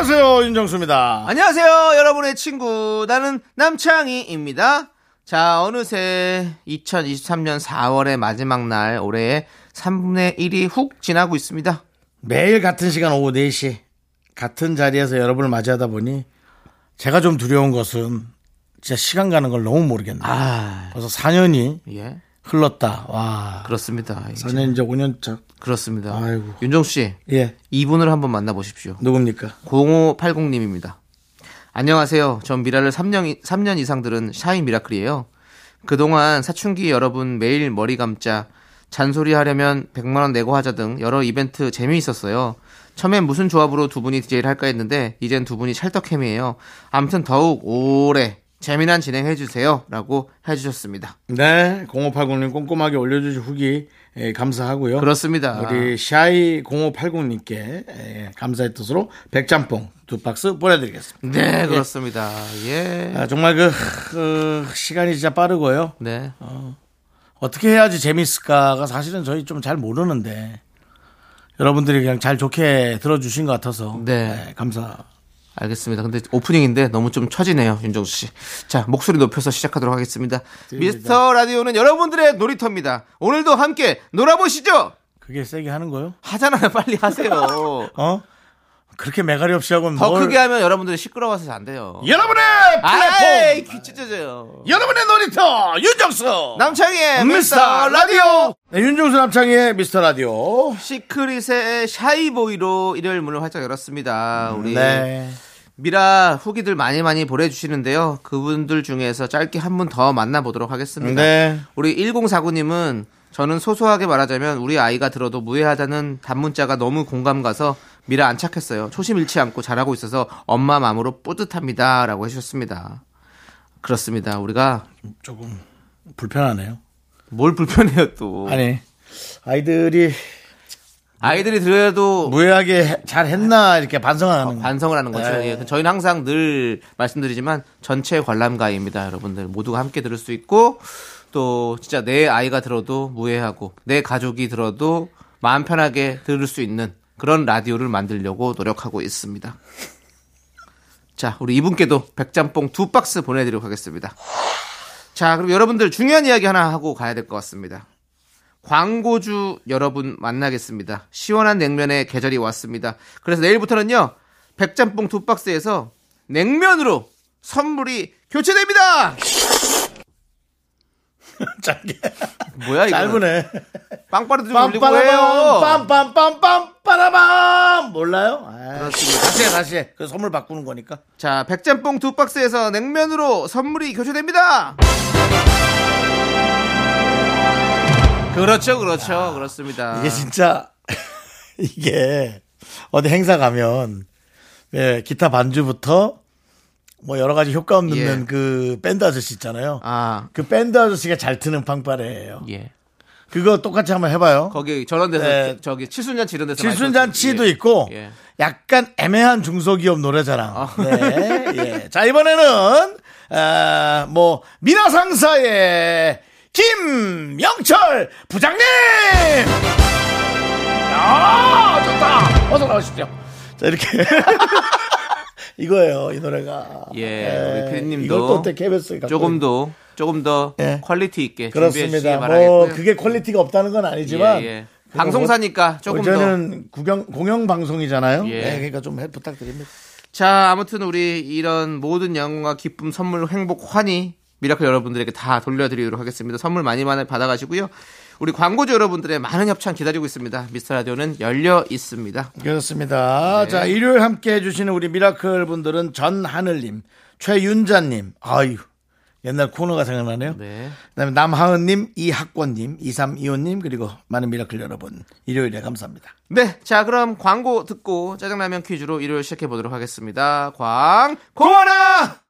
안녕하세요 윤정수입니다. 안녕하세요, 여러분의 친구. 나는 남창희입니다. 자, 어느새 2023년 4월의 마지막 날, 올해의 3분의 1이 훅 지나고 있습니다. 매일 같은 시간 오후 4시 같은 자리에서 여러분을 맞이하다 보니 제가 좀 두려운 것은 진짜 시간 가는 걸 너무 모르겠네요. 아, 벌써 4년이 예. 흘렀다. 와. 그렇습니다. 이제. 4년 이제 5년 차. 그렇습니다. 아이고. 윤정 씨, 예. 이분을 한번 만나보십시오. 누굽니까? 0580님입니다. 안녕하세요. 전 미라를 3년, 3년 이상 들은 shy 미라클이에요. 그동안 사춘기 여러분 매일 머리 감자, 잔소리 하려면 100만원 내고 하자 등 여러 이벤트 재미있었어요. 처음엔 무슨 조합으로 두 분이 DJ를 할까 했는데, 이젠 두 분이 찰떡케미예요. 아무튼 더욱 오래 재미난 진행해 주세요. 라고 해주셨습니다. 네. 0580님 꼼꼼하게 올려주신 후기 예, 감사하고요. 그렇습니다. 우리 shy 0580님께 예, 감사의 뜻으로 백짬뽕 두 박스 보내드리겠습니다. 네, 그렇습니다. 예. 아, 정말 그, 그 시간이 진짜 빠르고요. 네. 어떻게 해야지 재밌을까가 사실은 저희 좀 잘 모르는데 여러분들이 그냥 잘 좋게 들어주신 것 같아서 네. 네, 감사. 알겠습니다. 근데 오프닝인데 너무 좀 처지네요, 윤정수 씨. 자, 목소리 높여서 시작하도록 하겠습니다. 미스터 라디오는 여러분들의 놀이터입니다. 오늘도 함께 놀아보시죠! 그게 세게 하는 거요? 하잖아요, 빨리 하세요. 어? 그렇게 매가리 없이 하고 더 뭘- 크게 하면 여러분들이 시끄러워서 안 돼요. 여러분의 플랫폼 귀 찢어져요. 여러분의 놀이터 윤정수 남창희의 미스터! 라디오 네, 윤정수 남창희의 미스터 라디오 시크릿의 Shy Boy로 일요일 문을 활짝 열었습니다. 우리 네 미라 후기들 많이 많이 보내주시는데요. 그분들 중에서 짧게 한 분 더 만나보도록 하겠습니다. 네. 우리 1049님은 저는 소소하게 말하자면 우리 아이가 들어도 무해하다는 단문자가 너무 공감 가서 미라 안 착했어요. 초심 잃지 않고 잘하고 있어서 엄마 마음으로 뿌듯합니다. 라고 해주셨습니다. 그렇습니다. 우리가 조금 불편하네요 뭘 불편해요 또. 아니 아이들이 아이들이 들어도 무해하게 해- 잘 했나 이렇게 반성하는 반성을 하는 거죠. 네. 예, 저희는 항상 늘 말씀드리지만 전체 관람가입니다. 여러분들 모두가 함께 들을 수 있고 또 진짜 내 아이가 들어도 무해하고 내 가족이 들어도 마음 편하게 들을 수 있는 그런 라디오를 만들려고 노력하고 있습니다. 자, 우리 이분께도 백짬뽕 두 박스 보내드리도록 하겠습니다. 자, 그럼 여러분들 중요한 이야기 하나 하고 가야 될 것 같습니다. 광고주 여러분 만나겠습니다. 시원한 냉면의 계절이 왔습니다. 그래서 내일부터는요, 백짬뽕 두 박스에서 냉면으로 선물이 교체됩니다! 짧게 뭐야, 이거? 짧으네 빵빠르도 좀 올리고 해요! 빰빰빰빰 빠라밤 몰라요? 아, 그렇습니다. 다시 해 다시 해. 그 선물 바꾸는 거니까 자, 백짬뽕 두 박스에서 냉면으로 선물이 교체됩니다! 그렇죠, 그렇죠. 그렇습니다. 이게 진짜 이게 어디 행사 가면 예, 기타 반주부터 뭐 여러 가지 효과 없는 예. 그 밴드 아저씨 있잖아요. 아, 그 밴드 아저씨가 잘 트는 빵빠레예요. 예. 그거 똑같이 한번 해봐요. 거기 저런 데서 네. 저기 칠순잔치 이런 데서 칠순잔치도. 예. 있고 예. 약간 애매한 중소기업 노래자랑. 아. 네, 예. 자 이번에는 아, 뭐 미나상사의 김영철 부장님. 아 좋다. 어서 나오십시오. 자 이렇게. 이거예요, 이 노래가. 예, 우리 피디님도 갖고 조금 더 조금 더 예. quality 있게 준비해 주시기 그렇습니다. 바라겠고요. 뭐 그게 quality가 없다는 건 아니지만 예, 예. 방송사니까 뭐- 조금 더. 저는 구경 공영 방송이잖아요. 예. 네, 그러니까 좀 해- 부탁드립니다. 자, 아무튼 우리 이런 모든 영광과 기쁨, 선물, 행복, 환희 미라클 여러분들에게 다 돌려드리도록 하겠습니다. 선물 많이 많이 받아가시고요. 우리 광고주 여러분들의 많은 협찬 기다리고 있습니다. 미스터 라디오는 열려 있습니다. 그렇습니다. 네. 자, 일요일 함께 해주시는 우리 미라클 분들은 전하늘님, 최윤자님, 아유, 옛날 코너가 생각나네요. 네. 그다음에 남하은님, 이학권님, 2325님 그리고 많은 미라클 여러분 일요일에 감사합니다. 네. 자, 그럼 광고 듣고 짜장라면 퀴즈로 일요일 시작해 보도록 하겠습니다. 광, 고하라!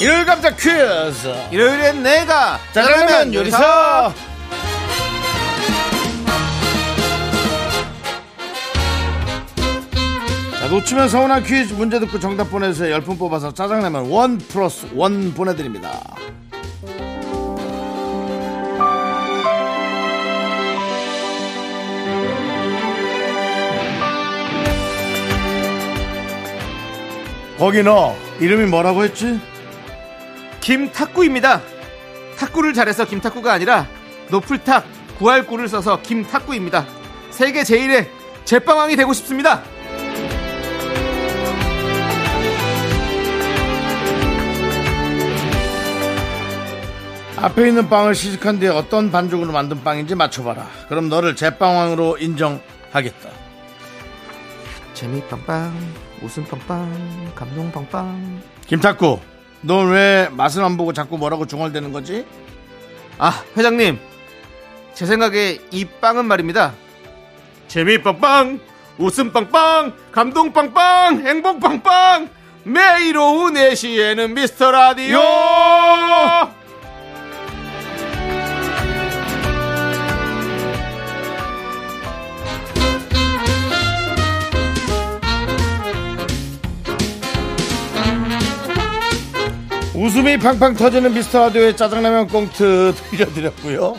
일요일 감자 퀴즈. 일요일엔 내가 짜장라면 요리사. 자, 놓치면 서운한 퀴즈 문제 듣고 정답 보내주세요. 10분 뽑아서 짜장라면 원 플러스 원 보내드립니다. 거기 너 이름이 뭐라고 했지? 김탁구입니다. 탁구를 잘해서 김탁구가 아니라 높을 탁, 구할 구를 써서 김탁구입니다. 세계 제일의 제빵왕이 되고 싶습니다. 앞에 있는 빵을 시식한 뒤에 어떤 반죽으로 만든 빵인지 맞춰봐라. 그럼 너를 제빵왕으로 인정하겠다. 재미 빵빵, 웃음 빵빵, 감동 빵빵. 김탁구, 넌 왜 맛을 안 보고 자꾸 뭐라고 중얼대는 거지? 아, 회장님. 제 생각에 이 빵은 말입니다. 재미 빵빵, 웃음 빵빵, 감동 빵빵, 행복 빵빵. 매일 오후 4시에는 미스터 라디오! 웃음이 팡팡 터지는 미스터 라디오의 짜장라면 꽁트 들려드렸고요.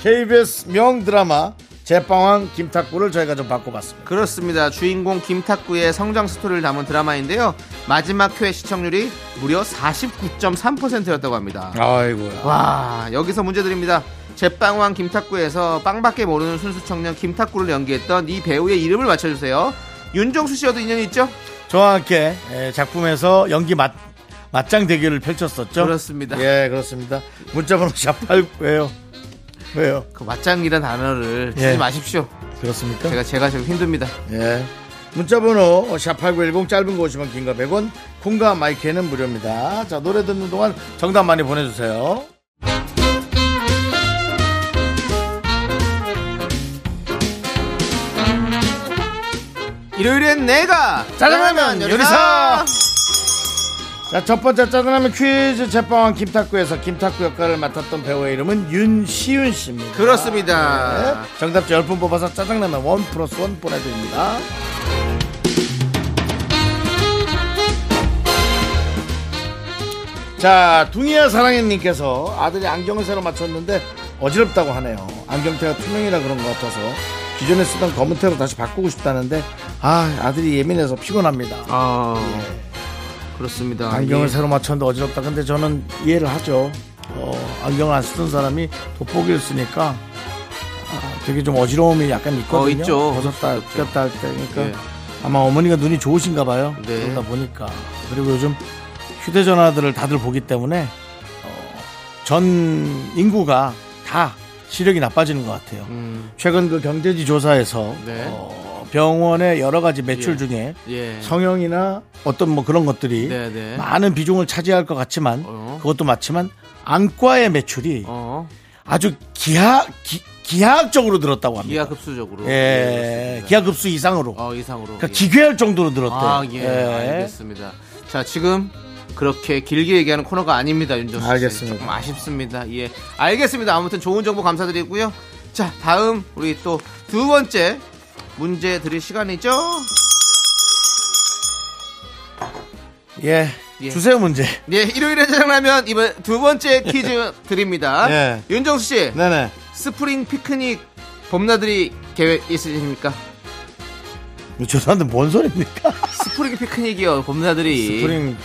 KBS 명 드라마 제빵왕 김탁구를 저희가 좀 바꿔봤습니다. 그렇습니다. 주인공 김탁구의 성장 스토리를 담은 드라마인데요. 마지막 회 시청률이 무려 49.3%였다고 합니다. 아이고야. 와, 여기서 문제 드립니다. 제빵왕 김탁구에서 빵밖에 모르는 순수 청년 김탁구를 연기했던 이 배우의 이름을 맞춰주세요. 윤정수 씨와도 인연이 있죠? 저와 함께 에, 작품에서 연기 맞, 맞짱 대결을 펼쳤었죠. 그렇습니다. 예, 그렇습니다. 문자번호 샵8 왜요? 왜요? 그 맞짱이란 단어를 쓰지 예. 마십시오. 그렇습니까? 제가 제가 좀 힘듭니다. 예. 문자번호 샵8910 짧은 거 50원 긴거 100원 콩과 마이크는 무료입니다. 자 노래 듣는 동안 정답 많이 보내주세요. 일요일엔 내가 짜장라면 요리사! 자, 첫 번째 짜장라면 퀴즈 제빵왕 김탁구에서 김탁구 역할을 맡았던 배우의 이름은 윤시윤 씨입니다. 그렇습니다. 네, 정답자 10분 뽑아서 짜장라면 원 플러스 원 보내드립니다. 자, 둥이야 사랑해님께서 아들이 안경을 새로 맞췄는데 어지럽다고 하네요. 안경테가 투명이라 그런 것 같아서 기존에 쓰던 검은 테로 다시 바꾸고 싶다는데 아, 아들이 예민해서 피곤합니다. 아, 그렇습니다. 안경을 예. 새로 맞췄는데 어지럽다. 근데 저는 이해를 하죠. 어, 안경을 안 쓰던 사람이 돋보기를 쓰니까 아, 되게 좀 어지러움이 약간 있거든요. 어, 있죠. 벗었다. 꼈다 할 때. 그러니까 예. 아마 어머니가 눈이 좋으신가 봐요. 네. 그러다 보니까. 그리고 요즘 휴대전화들을 다들 보기 때문에 어, 전 인구가 다 시력이 나빠지는 것 같아요. 음, 최근 그 경제지 조사에서 네. 어, 병원의 여러 가지 매출 예. 중에 예. 성형이나 어떤 뭐 그런 것들이 네, 네. 많은 비중을 차지할 것 같지만 어. 그것도 맞지만 안과의 매출이 어, 아주 기하 기, 기하학적으로 늘었다고 합니다. 기하급수적으로. 예, 그렇습니다. 기하급수 이상으로. 어, 이상으로. 그러니까 예. 기괴할 정도로 늘었대요. 아, 예, 알겠습니다. 자, 지금 그렇게 길게 얘기하는 코너가 아닙니다, 윤정수 씨. 알겠습니다. 조금 아쉽습니다. 예, 알겠습니다. 아무튼 좋은 정보 감사드리고요. 자, 다음 우리 또 두 번째 문제 드릴 시간이죠. 예. 예. 주세요 문제. 예, 일요일에 짜장라면 이번 두 번째 퀴즈 드립니다. 예. 윤정수 씨, 네네. 스프링 피크닉 봄나들이 계획 있으십니까? 죄송한데 뭔 소리입니까? spring picnic이요. 봄나들이 스프링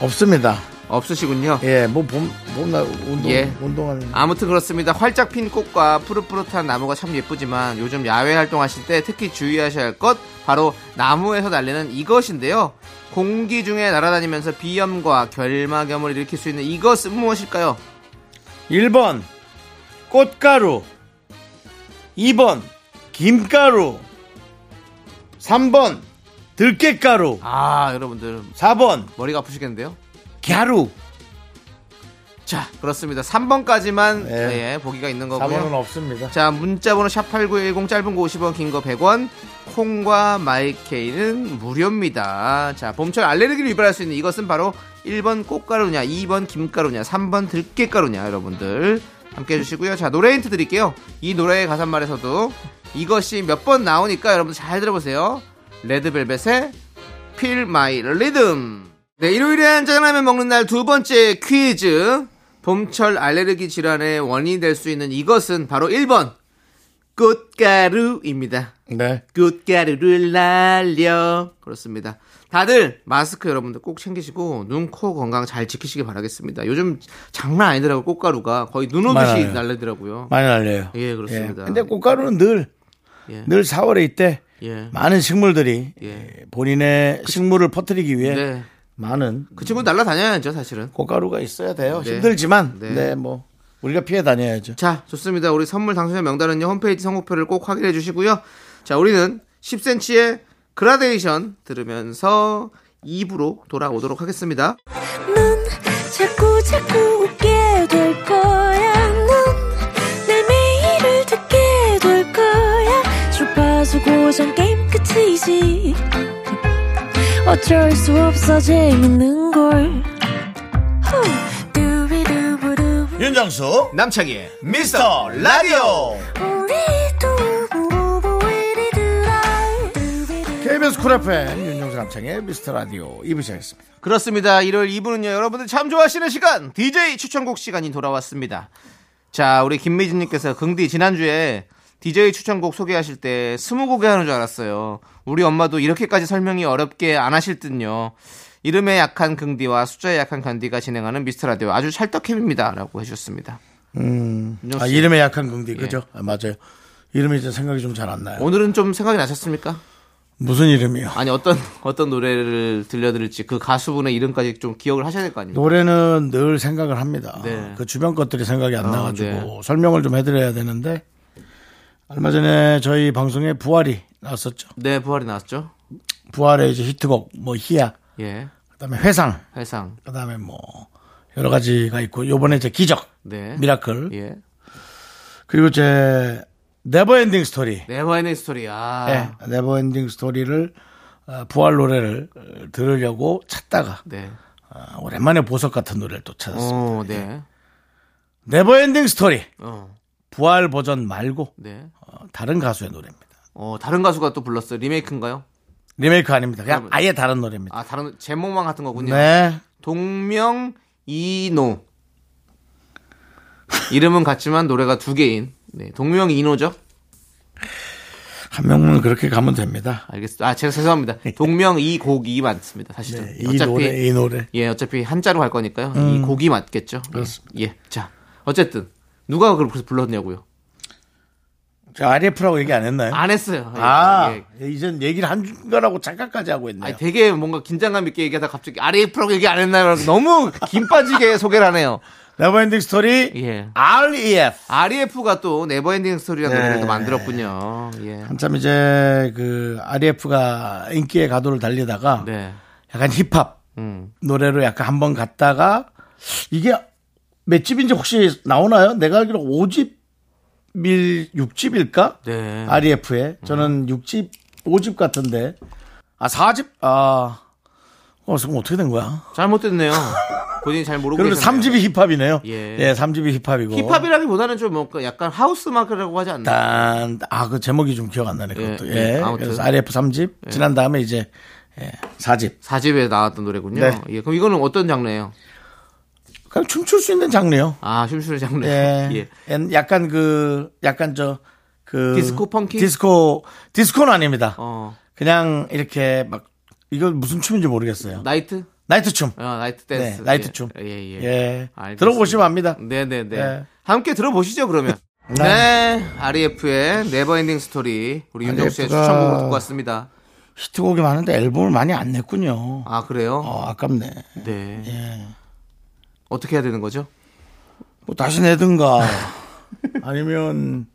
없습니다. 없으시군요. 예, 뭐 봄, 봄날 운동, 예. 운동하는. 아무튼 그렇습니다. 활짝 핀 꽃과 푸릇푸릇한 나무가 참 예쁘지만 요즘 야외 활동하실 때 특히 주의하셔야 할 것 바로 나무에서 날리는 이것인데요. 공기 중에 날아다니면서 비염과 결막염을 일으킬 수 있는 이것은 무엇일까요? 1번, 꽃가루. 2번, 김가루. 3번, 들깨가루. 아 여러분들 4번, 머리가 아프시겠는데요? 갸루. 자 그렇습니다. 3번까지만 네. 예, 보기가 있는 4번은 거고요. 없습니다. 자 문자 번호 샵8910 짧은 거 50원 긴 거 100원 콩과 마이케이는 무료입니다. 자 봄철 알레르기를 유발할 수 있는 이것은 바로 1번 꽃가루냐 2번 김가루냐 3번 들깨가루냐 여러분들 함께 해주시고요. 자 노래 힌트 드릴게요. 이 노래의 가사말에서도 이것이 몇 번 나오니까 여러분 잘 들어보세요. 레드벨벳의 Feel My Rhythm 네 일요일엔 짜장라면 먹는 날 두 번째 퀴즈 봄철 알레르기 질환의 원인이 될 수 있는 이것은 바로 1번 꽃가루입니다. 네. 꽃가루를 날려 그렇습니다. 다들 마스크 여러분들 꼭 챙기시고 눈, 코 건강 잘 지키시기 바라겠습니다. 요즘 장난 아니더라고요. 꽃가루가 거의 눈 오듯이. 날리더라고요. 많이 날려요. 예, 그렇습니다. 예. 근데 꽃가루는 늘, 예. 늘 4월에 이때 예. 많은 식물들이 예. 본인의 식물을 퍼뜨리기 위해 네. 많은 그 친구 날라다녀야죠, 사실은. 꽃가루가 있어야 돼요. 네. 힘들지만, 네. 네. 뭐, 우리가 피해 다녀야죠. 자, 좋습니다. 우리 선물 당첨자 명단은요, 홈페이지 선곡표를 꼭 확인해 주시고요. 자, 우리는 10cm의 그라데이션 들으면서 2부로 돌아오도록 하겠습니다. 넌 자꾸 자꾸 웃게 될 거야. 넌내 매일을 듣게 될 거야. 주파수 고정 게임 끝이지. 어쩔 수 없어 재밌는 걸. 윤정수, 남창희의 미스터 라디오. KBS 쿨 FM, 윤정수 남창희의 미스터 라디오 2부 시작했습니다. 그렇습니다. 일요일 2부는요, 여러분들 참 좋아하시는 시간, DJ 추천곡 시간이 돌아왔습니다. 자, 우리 김미진님께서 긍디 지난주에 DJ 추천곡 소개하실 때 스무 곡에 하는 줄 알았어요. 우리 엄마도 이렇게까지 설명이 어렵게 안 하실 듯요. 이름에 약한 긍디와 숫자에 약한 간디가 진행하는 미스터 라디오 아주 찰떡케미입니다. 라고 해주셨습니다. 음, 아, 씨. 이름에 약한 긍디, 그죠? 아, 맞아요. 이름이 이제 생각이 좀 잘 안 나요. 오늘은 좀 생각이 나셨습니까? 무슨 이름이요? 아니, 어떤, 어떤 노래를 들려드릴지 그 가수분의 이름까지 좀 기억을 하셔야 될 거 아닙니까? 노래는 늘 생각을 합니다. 네. 그 주변 것들이 생각이 안 아, 나가지고 네. 설명을 좀 해드려야 되는데 얼마 전에 저희 방송에 부활이 나왔었죠. 네, 부활이 나왔죠. 부활의 이제 히트곡 뭐 희야, 예. 그다음에 회상, 해상. 그다음에 뭐 여러 가지가 있고 요번에 이제 기적, 네. miracle 예. 그리고 제 Never Ending Story, Never Ending Story. 아. 네, Never Ending Story를 어, 부활 노래를 어, 들으려고 찾다가 네. 어, 오랜만에 보석 같은 노래를 또 찾았습니다. 어, 네. Never Ending Story 어. 부활 버전 말고 네. 어, 다른 가수의 노래입니다. 어, 다른 가수가 또 불렀어요. 리메이크인가요? 리메이크 아닙니다. 그냥 그러면- 아예 다른 노래입니다. 아, 다른 제목만 같은 거군요. 네. 동명 이노. 이름은 같지만 노래가 두 개인. 네. 동명 이노죠? 한 명만 그렇게 가면 됩니다. 알겠습니다. 아, 제가 죄송합니다. 동명 이 곡이 맞습니다. 사실은. 네, 이 노래, 이 노래. 예, 어차피 한자로 갈 거니까요. 이 곡이 맞겠죠. 그렇습니다. 예. 자, 어쨌든 누가 그렇게 불렀냐고요? 저 RF라고 얘기 안 했나요? 안 했어요. 예, 아, 예. 이젠 얘기를 한 거라고 잠깐까지 하고 있네요. 아니, 되게 뭔가 긴장감 있게 얘기하다 갑자기 RF라고 얘기 안 했나요? 너무 김 빠지게 소개를 하네요. Never Ending Story 예. REF. REF가 또 Never Ending Story라는 네. 노래를 또 만들었군요. 예. 한참 이제 그 REF가 인기의 가도를 달리다가 네. 약간 힙합 음. 노래로 약간 한번 갔다가 이게 몇 집인지 혹시 나오나요? 내가 알기로 5집 밀 6집일까? 네. REF에 저는 6집 5집 같은데 아 4집 아 어, 그럼 어떻게 된 거야? 잘못됐네요. 본인이 잘 모르고 계셨네요. 3집이 힙합이네요. 예. 예, 3집이 힙합이고. 힙합이라기보다는 좀 뭔가 약간 하우스 마크라고 하지 않나요? 단, 아, 그 제목이 좀 기억 안 나네, 그것도. 예, 예. 예, 아무튼. 그래서 REF 3집, 지난 다음에 이제, 예, 4집. 4집에 나왔던 노래군요. 네. 예. 그럼 이거는 어떤 장르예요? 그냥 춤출 수 있는 장르요. 아, 춤추는 장르. 예. 예. 엔- 약간 그, 약간 저, 그. 디스코 funky? 디스코, 디스코는 아닙니다. 어. 그냥 이렇게 막, 이거 무슨 춤인지 모르겠어요. 나이트? 나이트 춤. 어, 나이트 댄스. 네, 나이트 예. 춤. 예, 예. 예. 알겠습니다. 들어보시면 압니다. 네네네. 네. 함께 들어보시죠, 그러면. 네. 네. REF의 Never Ending Story. 우리 윤정수 씨의 가- 추천곡으로 듣고 왔습니다. 히트곡이 많은데 앨범을 많이 안 냈군요. 아, 그래요? 어, 아깝네. 네. 예. 어떻게 해야 되는 거죠? 뭐 다시 내든가. 아니면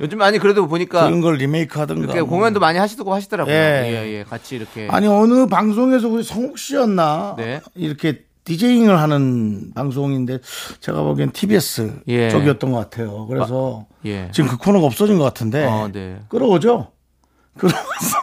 요즘 아니 그래도 보니까 그런 걸 리메이크 하든가. 뭐. 공연도 많이 하시고 하시더라고요. 예. 예, 예. 같이 이렇게. 아니 어느 방송에서 우리 성욱 씨였나 네. 이렇게 디제잉을 하는 방송인데 제가 보기엔 TBS 예. 쪽이었던 것 같아요. 그래서 예. 지금 그 코너가 없어진 것 같은데 어, 네. 끌어오죠. 끌어와서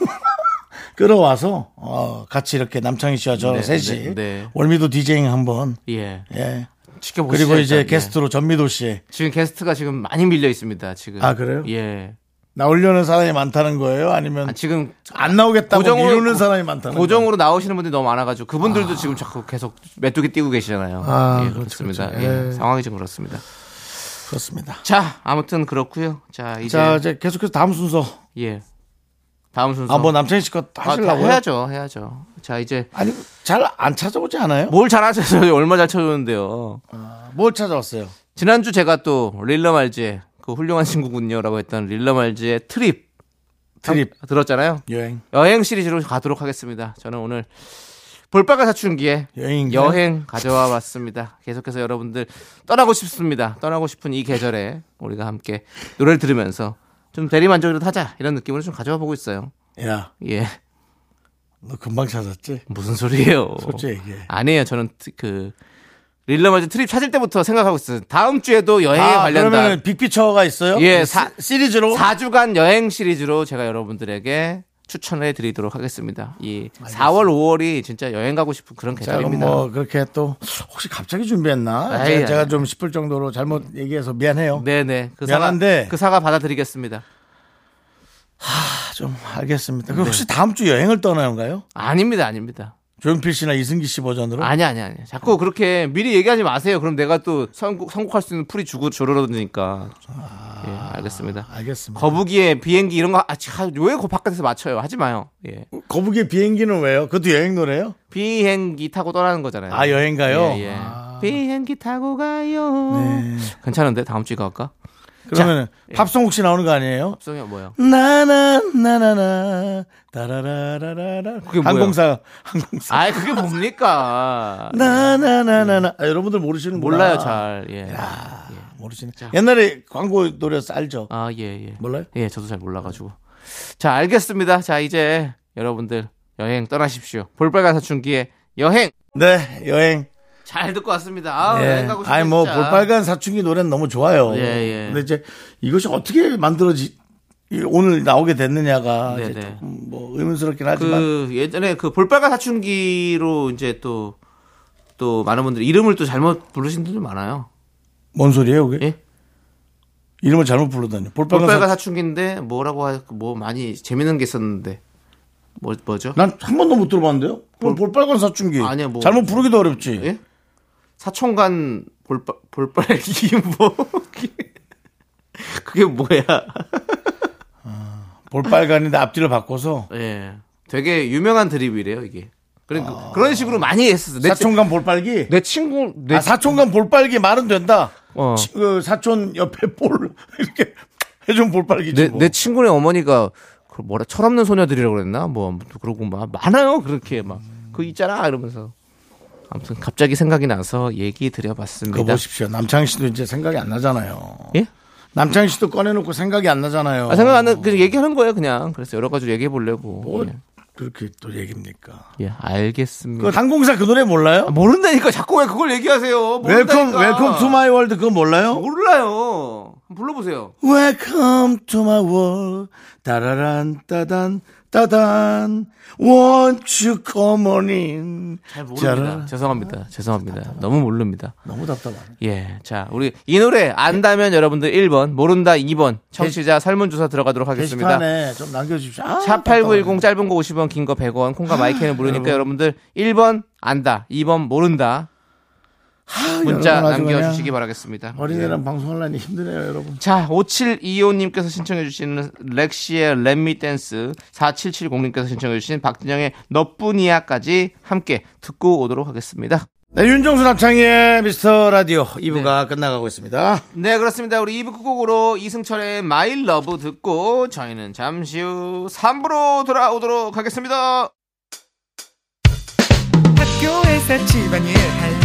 끌어와서 어, 같이 이렇게 남창희 씨와 저 네, 셋이 네, 네. 월미도 디제잉 한번 예. 예. 지켜보시죠. 그리고 이제 일단. 예. 게스트로 전미도 씨 지금 게스트가 지금 많이 밀려 있습니다. 지금. 아, 그래요? 예. 나오려는 사람이 많다는 거예요? 아니면 아, 지금 안 나오겠다고 고정으로- 미루는 사람이 많다는 거예요? 고정으로 나오시는 분들이 너무 많아가지고 그분들도 지금 자꾸 계속 메뚜기 뛰고 계시잖아요. 아, 예, 그렇죠, 그렇습니다. 그렇죠. 예, 예. 상황이 좀 그렇습니다. 그렇습니다. 자, 아무튼 그렇고요. 자, 이제 자 이제 계속해서 다음 순서 예. 다음 순서. 아 뭐 남창희 씨거 아, 다 하시려고요? 해야죠, 해야죠. 자, 이제 아니 잘 안 찾아오지 않아요? 뭘 잘하셔서 얼마 잘 쳐줬는데요. 뭘 찾아왔어요? 지난주 제가 또 릴러 말지의 그 훌륭한 친구군요라고 했던 릴러 말지의 트립 트립 한- 들었잖아요. 여행 여행 시리즈로 가도록 하겠습니다. 저는 오늘 볼빨간 사춘기에 여행 여행 가져와 봤습니다. 계속해서 여러분들 떠나고 싶습니다. 떠나고 싶은 이 계절에 우리가 함께 노래를 들으면서 좀 대리만족이라도 하자 이런 느낌으로 좀 가져와 보고 있어요. 야, 예, 너 금방 찾았지? 무슨 소리예요? 솔직히 얘기해. 아니에요. 저는 트- 그 릴러말즈 Trip 찾을 때부터 생각하고 있어요. 다음 주에도 여행에 아, 관련된 그러면 빅피처가 있어요? 예, 그 사- 시- 시리즈로 4주간 여행 시리즈로 제가 여러분들에게 추천해 드리도록 하겠습니다. 이 4월, 5월이 진짜 여행 가고 싶은 그런 계절입니다. 뭐 그렇게 또 혹시 갑자기 준비했나? 아이, 제가. 제가 좀 싶을 정도로 잘못 얘기해서 미안해요. 네네. 그 미안한데. 사과, 그 사과 받아드리겠습니다. 아, 좀 알겠습니다. 네. 그럼 혹시 다음 주 여행을 떠나는가요? 아닙니다, 아닙니다. 조용필 씨나 이승기 씨 버전으로? 아니, 아니, 아니. 자꾸 그렇게 미리 얘기하지 마세요. 그럼 내가 또 선곡, 선곡할 수 있는 풀이 주고 줄어드니까. 예, 알겠습니다. 알겠습니다. 거북이의 비행기 이런 거, 아, 참, 왜그 바깥에서 맞춰요? 하지 마요. 예. 거북이 비행기는 왜요? 그것도 여행 노래요? 비행기 타고 떠나는 거잖아요. 아, 여행 가요? 예, 예. 아. 비행기 타고 가요. 네. 괜찮은데? 다음 주에 갈까? 그러면 예. 팝송 혹시 나오는 거 아니에요? 합성이 뭐요? 나나 나나나 따라라라라라 그게 뭐야? 항공사 항공사 아, 그게 뭡니까? 나나나나나 아, 여러분들 모르시는구나 몰라요, 잘. 예. 아, 모르시네 옛날에 광고 노래서 알죠 아, 예, 예. 몰라요? 예, 저도 잘 몰라가지고. 자, 알겠습니다. 자, 이제 여러분들 여행 떠나십시오. 볼빨간 사춘기의 여행 네 여행 잘 듣고 왔습니다. 아, 여행 가고 싶네. 아니 뭐 진짜. 볼빨간 사춘기 노래는 너무 좋아요 예, 예. 근데 이제 이것이 어떻게 만들어지 이- 오늘 나오게 됐느냐가 네, 이제 네. 뭐 의문스럽긴 하지만 그 예전에 그 볼빨간 사춘기로 이제 또 또 많은 분들이 이름을 또 잘못 부르신 분들 많아요. 뭔 소리예요 그게 예? 이름을 잘못 부르다니 볼빨간, 볼빨간 사... 사춘기인데 뭐라고 할뭐 많이 재밌는 게 있었는데 뭐 뭐죠? 난 한 번도 못 들어봤는데요 그럼 볼빨간 사춘기 아니야, 뭐- 잘못 부르기도 어렵지 예? 사촌간 볼빨 볼빨기 뭐 그게 뭐야? 볼빨간인데 앞뒤를 바꿔서 예. 되게 유명한 드립이래요, 이게. 그러니까 그런 식으로 많이 했었어. 내, 사촌간 볼빨기 내 친구 내 아, 사촌간 볼빨기 말은 된다. 어. 치- 그 사촌 옆에 볼 이렇게 해준 볼빨기지. 내, 뭐. 내 친구네 어머니가 그 뭐라 철없는 소녀들이라고 그랬나 뭐 그러고 막 많아요 그렇게 막 그 있잖아 이러면서 아무튼 갑자기 생각이 나서 얘기 드려봤습니다. 보십시오. 남창희 씨도 이제 생각이 안 나잖아요. 예? 남창희 씨도 꺼내놓고 생각이 안 나잖아요. 아, 생각 안 나, 그냥 얘기하는 거예요 그냥 그래서 여러 가지 얘기해 보려고. 뭐 예. 그렇게 또 얘기입니까? 예, 알겠습니다. 그 항공사 그 노래 몰라요? 아, 모른다니까 자꾸 왜 그걸 얘기하세요? welcome 모른다니까. Welcome to My World 그거 몰라요? 몰라요. 불러보세요. 웰컴 to my world 따라란 따단 따단 won't you come on in 잘 모릅니다. 짜란. 죄송합니다. 죄송합니다. 너무 모릅니다. 너무 답답하네. 예. 자, 우리 이 노래 안다면 여러분들 1번, 모른다 2번, 청취자 설문 조사 들어가도록 하겠습니다. 게시판에 좀 남겨 주십시오. 아, 샵8910 짧은 거 50원, 긴 거 100원, 콩과 마이케이는 무료니까 여러분들 1번 안다, 2번 모른다. 문자 남겨주시기 바라겠습니다. 어린애랑 방송하려니 힘드네요, 여러분. 자, 5725님께서 신청해주시는 렉시의 Let Me Dance, 4770님께서 신청해주신 박진영의 너뿐이야까지 함께 듣고 오도록 하겠습니다. 네, 윤정수 남창희의 미스터 라디오 2부가 끝나가고 있습니다. 네, 그렇습니다. 우리 2부 끝곡으로 이승철의 My Love 듣고 저희는 잠시 후 3부로 돌아오도록 하겠습니다. 학교에서 집안일 할일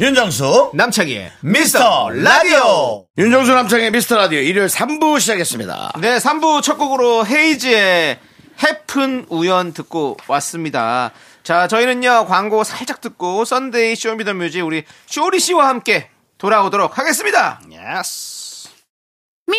윤정수 남창희의 미스터 라디오 윤정수 남창희의 미스터 라디오 일요일 3부 시작했습니다. 네, 3부 첫 곡으로 헤이즈의 헤픈 우연 듣고 왔습니다. 자, 저희는요, 광고 살짝 듣고 Sunday Show Me The Music 우리 쇼리 씨와 함께 돌아오도록 하겠습니다. Yes. Me,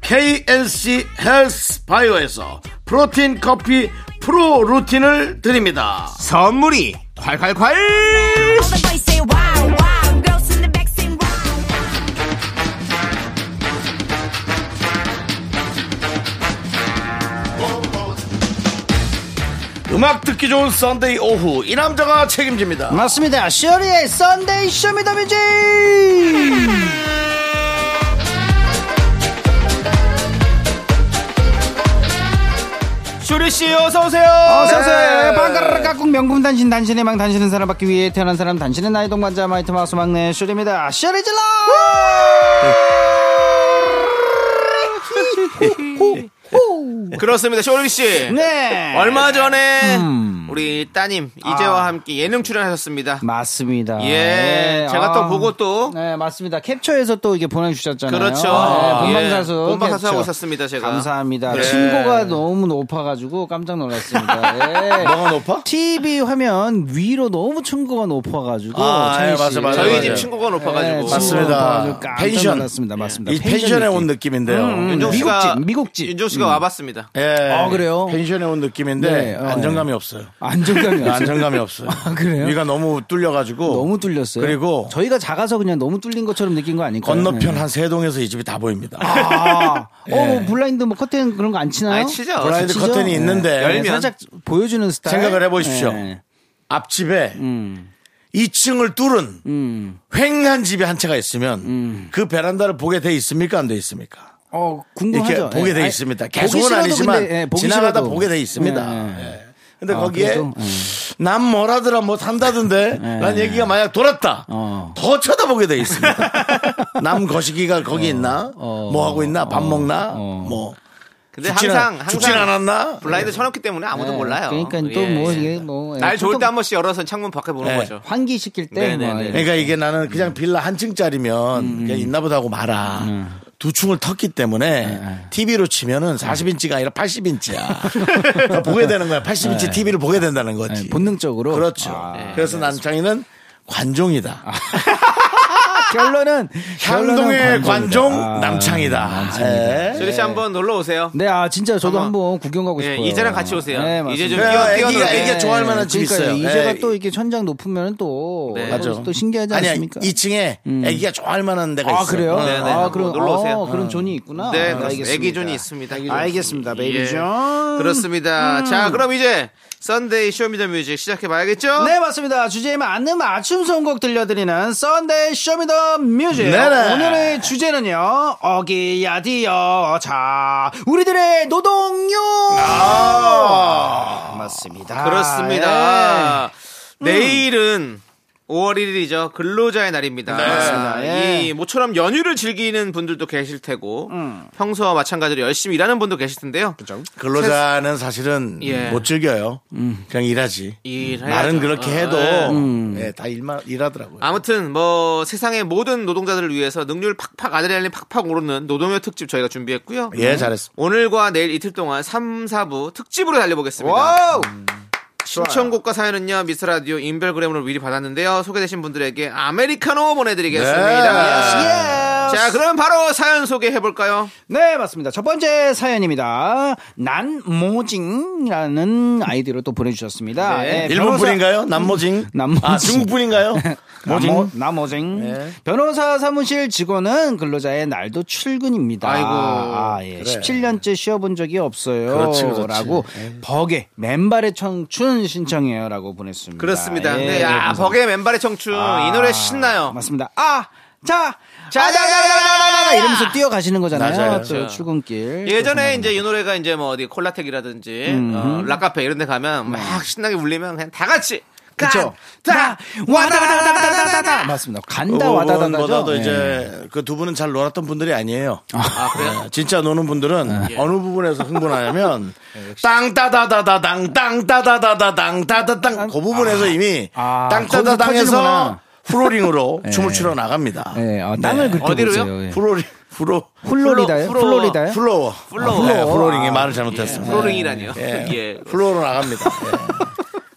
KNC 헬스 바이오에서 프로틴 커피 프로 루틴을 드립니다 선물이 콸콸콸! 음악 듣기 좋은 Sunday 오후 이 남자가 책임집니다 맞습니다. 쇼리의 Sunday Show Me The Music. 쇼리 씨 어서 오세요. 어서 오세요. 방가르르 깍꿍 명품 단신 단신의 망 단신은 사랑받기 위해 태어난 사람 단신은 나의 동반자 마이티 마우스 막내 쇼리입니다. 쇼리 질러. 그렇습니다, 쇼리 씨. 네. 얼마 전에 음. 우리 따님 이재와 아. 함께 예능 출연하셨습니다. 맞습니다. 예, 네, 제가 또 아. 보고 또 네, 맞습니다. 캡처해서 또 이게 보내주셨잖아요. 그렇죠. 네, 본방사수. 예, 본방사수 하고. 있었습니다, 제가. 감사합니다. 네. 친구가 너무 높아가지고 깜짝 놀랐습니다. 예. 뭐가 높아? TV 화면 위로 너무 친구가 높아가지고. 아, 예, 씨. 맞아, 맞아, 저희. 집 친구가 높아가지고. 네, 맞습니다. 펜션. 놀랐습니다. 맞습니다. 이 펜션에 느낌. 온 느낌인데요 음, 윤종 씨가 미국집, 미국집. 윤종 씨가 와봤습니다. 예. 아, 그래요? 펜션에 온 느낌인데 네, 어. 안정감이 없어요 안정감이 없어요. 안정감이 없어요 아, 그래요? 위가 너무 뚫려가지고 너무 뚫렸어요. 그리고 저희가 작아서 그냥 너무 뚫린 것처럼 느낀 거 아닐까요? 건너편 네. 한세 동에서 이 집이 다 보입니다 아, 예. 어, 뭐 블라인드 뭐 커튼 그런 거 안 치나요? 아니, 치죠. 블라인드 치죠? 커튼이 네. 있는데 열면. 살짝 보여주는 스타일. 생각을 해보십시오. 네. 앞집에 음, 2층을 뚫은 음. 횡한 집이 한 채가 있으면 그 베란다를 보게 돼 있습니까? 안 돼 있습니까? 어, 궁금하죠. 이렇게 보게 예. 돼 있습니다. 보기 계속은 아니지만 근데, 예, 지나가다 싫어도. 보게 돼 있습니다. 예, 예. 예. 근데 아, 거기에 그래도, 예. 남 뭐라더라 뭐 탄다던데 라는 얘기가 만약 돌았다 어. 더 쳐다보게 돼 있습니다. 남 거시기가 거기 있나 어. 뭐 하고 있나 밥 먹나 어. 뭐 근데 죽진 항상 않- 항상 죽진 않았나 블라인드 쳐놓기 때문에 아무도 예, 몰라요. 그러니까 예. 또뭐 이게 뭐 예, 날 좋을 때 한 번씩 열어서 창문 밖에 보는 예. 거죠. 환기 시킬 때 네네네. 뭐 이렇게. 그러니까 이게 나는 그냥 빌라 한 층짜리면 음, 그냥 있나 보다 하고 말아. 두 층을 텄기 때문에 네, TV로 치면은 40인치가 아니라 80인치야. 보게 되는 거야. 80인치 TV를 보게 된다는 거지. 네, 본능적으로 그렇죠. 아, 그래서 남창이는 관종이다. 결론은 향동의 결론은 관종. 아, 남창희다. 예. 쇼리 씨 한번 놀러 오세요. 네, 아 진짜 저도 한번- 한번 구경 가고 예, 싶어요. 이제랑 같이 오세요. 네, 이제 맞습니다. 좀 그래요. 뛰어 뛰어 애기가-. 애기가 좋아할 만한 집. 있어요. 이제가 예. 또 이렇게 천장 높으면 또, 네. 또, 맞아. 또 신기하지 않습니까? 2층에 애기가 좋아할 만한 데가 아 있어. 그래요? 어. 네, 네. 아 그런 놀러 오세요. 어, 그런 zone이 있구나. 네, 아. 알겠습니다. 애기 zone이 있습니다. 알겠습니다, baby 예. 존. 그렇습니다. 자, 그럼 이제 Sunday Show Me The Music 시작해봐야겠죠? 네, 맞습니다. 주제에 맞는 맞춤 선곡 들려드리는 Sunday Show Me The Music. 네네. 오늘의 주제는요, 어기야디어. 자, 우리들의 노동요! 맞습니다. 그렇습니다. 예. 내일은 5월 1일이죠. 근로자의 날입니다. 맞습니다. 예. 이 모처럼 연휴를 즐기는 분들도 계실 테고 음. 평소와 마찬가지로 열심히 일하는 분도 계실 텐데요. 근로자는 사실은 예. 못 즐겨요. 음. 그냥 일하지. 일해야죠. 말은 그렇게 해도 예. 예, 다 일만 일하더라고요. 아무튼 뭐 세상의 모든 노동자들을 위해서 능률 팍팍 아드레날린 팍팍 오르는 노동요 특집 저희가 준비했고요. 예, 잘했어. 오늘과 내일 이틀 동안 3, 4부 특집으로 달려보겠습니다. Wow! 신청곡과 사연은요 미스터 라디오 인별그램으로 미리 받았는데요. 소개되신 분들에게 아메리카노 보내드리겠습니다. 네. 자 그럼 바로 사연 소개해 볼까요 네, 맞습니다. 첫 번째 사연입니다. 난모징이라는 아이디로 또 보내주셨습니다. 네. 예, 일본 변호사- 분인가요? 남모징? 남모징. 아, 중국 분인가요? 모징? 남모, 남모징. 네. 변호사 사무실 직원은 근로자의 날도 출근입니다. 아이고. 아, 예. 그래. 17년째 쉬어본 적이 없어요. 그렇지, 그렇지. 라고 버게 맨발의 청춘 신청해요. 라고 보냈습니다. 그렇습니다 예, 네, 야 그래서- 버게 맨발의 청춘 아, 이 노래 신나요 맞습니다. 아! 자! 자, 자, 자, 자, 자, 자, 자, 이러면서 뛰어가시는 거잖아요. 맞아요. 또 출근길. 예전에 이제 이 노래가 이제 뭐 어디 콜라텍이라든지 음. 어, 락카페 이런 데 가면 막 신나게 울리면 그냥 다 같이 그쵸. 다 와다다다다다다다. 맞습니다. 간다 와다다다죠. 보다도 예. 이제 그 두 분은 잘 놀았던 분들이 아니에요. 아, 그래요? 예, 진짜 노는 분들은 예. 어느 부분에서 흥분하냐면 땅따다다다당 땅따다다다당 따다땅 그 부분에서 이미 아, 거기서 땅따다당에서 터지는구나. flooring으로 춤을 추러 나갑니다. 예, 어, 땅을 긁게 어디로요? 예. flooring 플로 플로리다요? 플로- 플로리다요? 플로어 플로어. 네, flooring의 말을 잘못했습니다. flooring이라니요 예. 예. 플로어로 나갑니다. 예.